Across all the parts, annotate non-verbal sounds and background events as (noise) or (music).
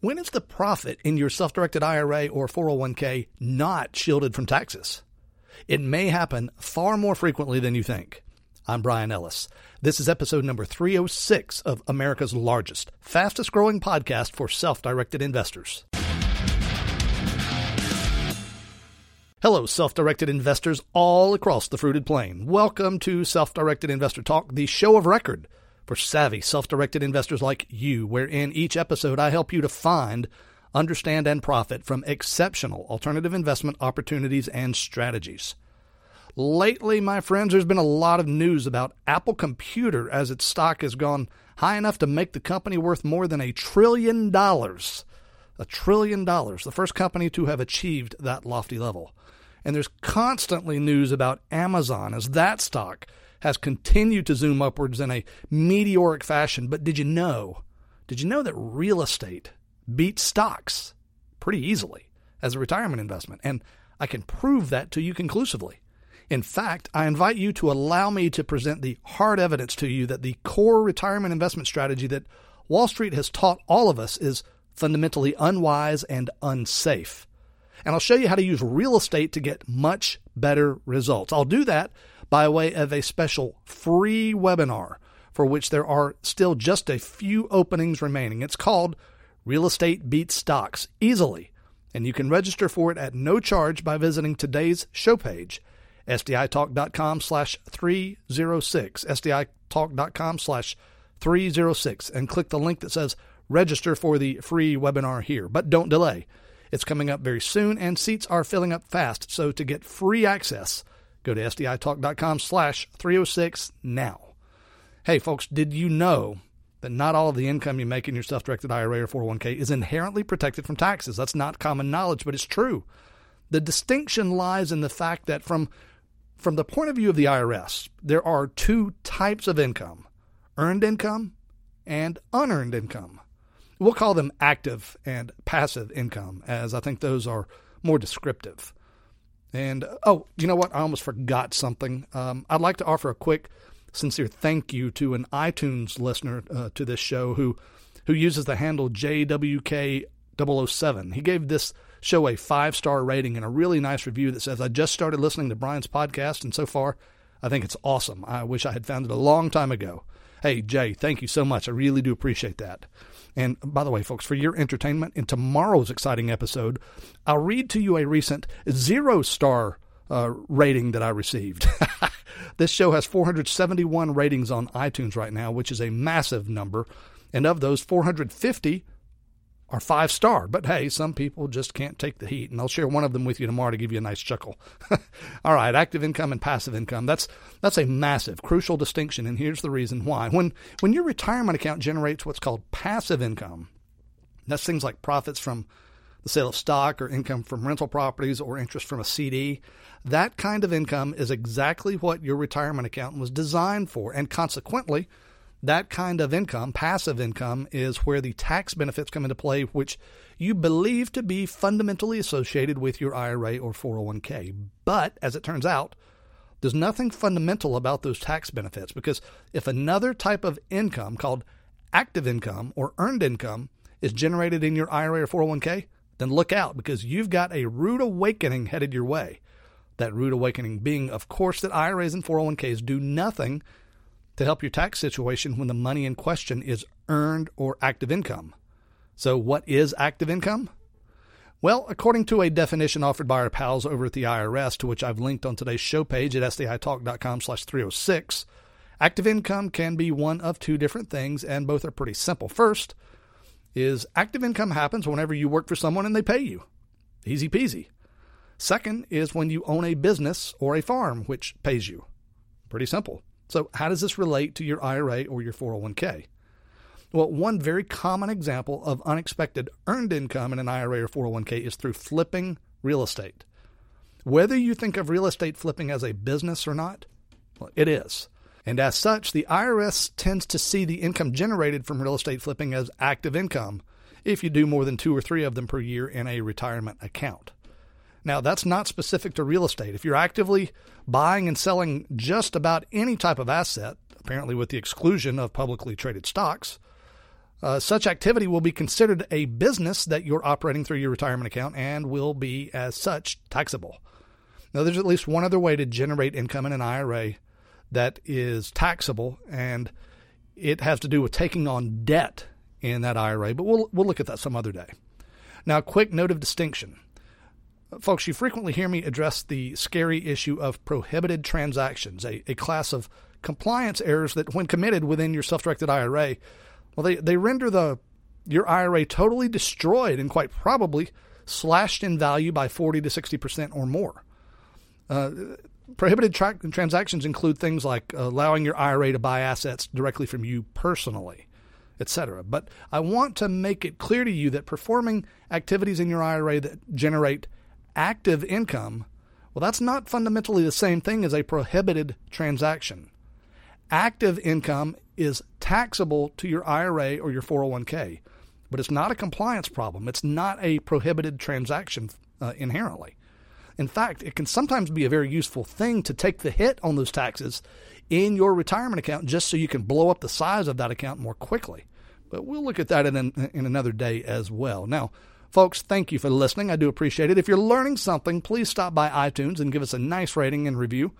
When is the profit in your self directed IRA or 401k not shielded from taxes? It may happen far more frequently than you think. I'm Brian Ellis. This is episode number 306 of America's largest, fastest growing podcast for self directed investors. Hello, self directed investors all across the fruited plain. Welcome to Self Directed Investor Talk, the show of record for savvy, self directed investors like you, where in each episode I help you to find, understand, and profit from exceptional alternative investment opportunities and strategies. Lately, my friends, there's been a lot of news about Apple Computer as its stock has gone high enough to make the company worth more than a trillion dollars. A trillion dollars, the first company to have achieved that lofty level. And there's constantly news about Amazon as that stock has continued to zoom upwards in a meteoric fashion. But did you know? Did you know that real estate beats stocks pretty easily as a retirement investment? And I can prove that to you conclusively. In fact, I invite you to allow me to present the hard evidence to you that the core retirement investment strategy that Wall Street has taught all of us is fundamentally unwise and unsafe. And I'll show you how to use real estate to get much better results. I'll do that by way of a special free webinar for which there are still just a few openings remaining. It's called Real Estate Beats Stocks Easily, and you can register for it at no charge by visiting today's show page, sditalk.com slash 306, sditalk.com slash 306, and click the link that says register for the free webinar here. But don't delay. It's coming up very soon, and seats are filling up fast. So to get free access, Go to sditalk.com slash 306 now. Hey, folks, did you know that not all of the income you make in your self directed IRA or 401k is inherently protected from taxes? That's not common knowledge, but it's true. The distinction lies in the fact that from, from the point of view of the IRS, there are two types of income earned income and unearned income. We'll call them active and passive income, as I think those are more descriptive. And oh, you know what? I almost forgot something. Um, I'd like to offer a quick, sincere thank you to an iTunes listener uh, to this show who who uses the handle JWK007. He gave this show a five star rating and a really nice review that says, "I just started listening to Brian's podcast, and so far, I think it's awesome. I wish I had found it a long time ago." Hey, Jay, thank you so much. I really do appreciate that. And by the way, folks, for your entertainment, in tomorrow's exciting episode, I'll read to you a recent zero star uh, rating that I received. (laughs) this show has 471 ratings on iTunes right now, which is a massive number. And of those, 450 are five star. But hey, some people just can't take the heat, and I'll share one of them with you tomorrow to give you a nice chuckle. (laughs) All right, active income and passive income. That's that's a massive, crucial distinction, and here's the reason why. When when your retirement account generates what's called passive income, that's things like profits from the sale of stock or income from rental properties or interest from a CD. That kind of income is exactly what your retirement account was designed for, and consequently, that kind of income, passive income, is where the tax benefits come into play, which you believe to be fundamentally associated with your IRA or 401k. But as it turns out, there's nothing fundamental about those tax benefits because if another type of income called active income or earned income is generated in your IRA or 401k, then look out because you've got a rude awakening headed your way. That rude awakening being, of course, that IRAs and 401ks do nothing to help your tax situation when the money in question is earned or active income. So, what is active income? Well, according to a definition offered by our pals over at the IRS, to which I've linked on today's show page at sditalk.com slash 306, active income can be one of two different things, and both are pretty simple. First is active income happens whenever you work for someone and they pay you. Easy peasy. Second is when you own a business or a farm which pays you. Pretty simple. So, how does this relate to your IRA or your 401k? Well, one very common example of unexpected earned income in an IRA or 401k is through flipping real estate. Whether you think of real estate flipping as a business or not, well, it is. And as such, the IRS tends to see the income generated from real estate flipping as active income if you do more than two or three of them per year in a retirement account. Now, that's not specific to real estate. If you're actively buying and selling just about any type of asset, apparently with the exclusion of publicly traded stocks, Uh, such activity will be considered a business that you're operating through your retirement account and will be, as such, taxable. Now, there's at least one other way to generate income in an IRA that is taxable, and it has to do with taking on debt in that IRA, but we'll, we'll look at that some other day. Now, quick note of distinction. Folks, you frequently hear me address the scary issue of prohibited transactions, a, a class of compliance errors that, when committed within your self directed IRA, well, they, they render the your IRA totally destroyed and quite probably slashed in value by 40 to 60% or more. Uh, prohibited tra- transactions include things like allowing your IRA to buy assets directly from you personally, etc. But I want to make it clear to you that performing activities in your IRA that generate active income, well, that's not fundamentally the same thing as a prohibited transaction. Active income is taxable to your IRA or your 401k, but it's not a compliance problem. It's not a prohibited transaction uh, inherently. In fact, it can sometimes be a very useful thing to take the hit on those taxes in your retirement account just so you can blow up the size of that account more quickly. But we'll look at that in, in another day as well. Now, Folks, thank you for listening. I do appreciate it. If you're learning something, please stop by iTunes and give us a nice rating and review.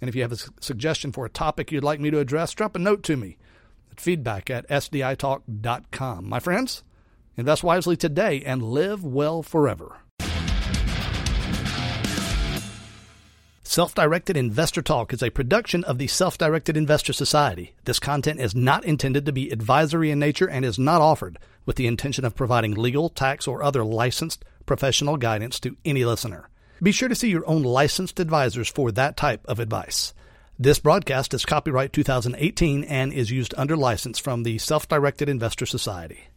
And if you have a suggestion for a topic you'd like me to address, drop a note to me at feedback at sditalk.com. My friends, invest wisely today and live well forever. Self Directed Investor Talk is a production of the Self Directed Investor Society. This content is not intended to be advisory in nature and is not offered with the intention of providing legal, tax, or other licensed professional guidance to any listener. Be sure to see your own licensed advisors for that type of advice. This broadcast is copyright 2018 and is used under license from the Self Directed Investor Society.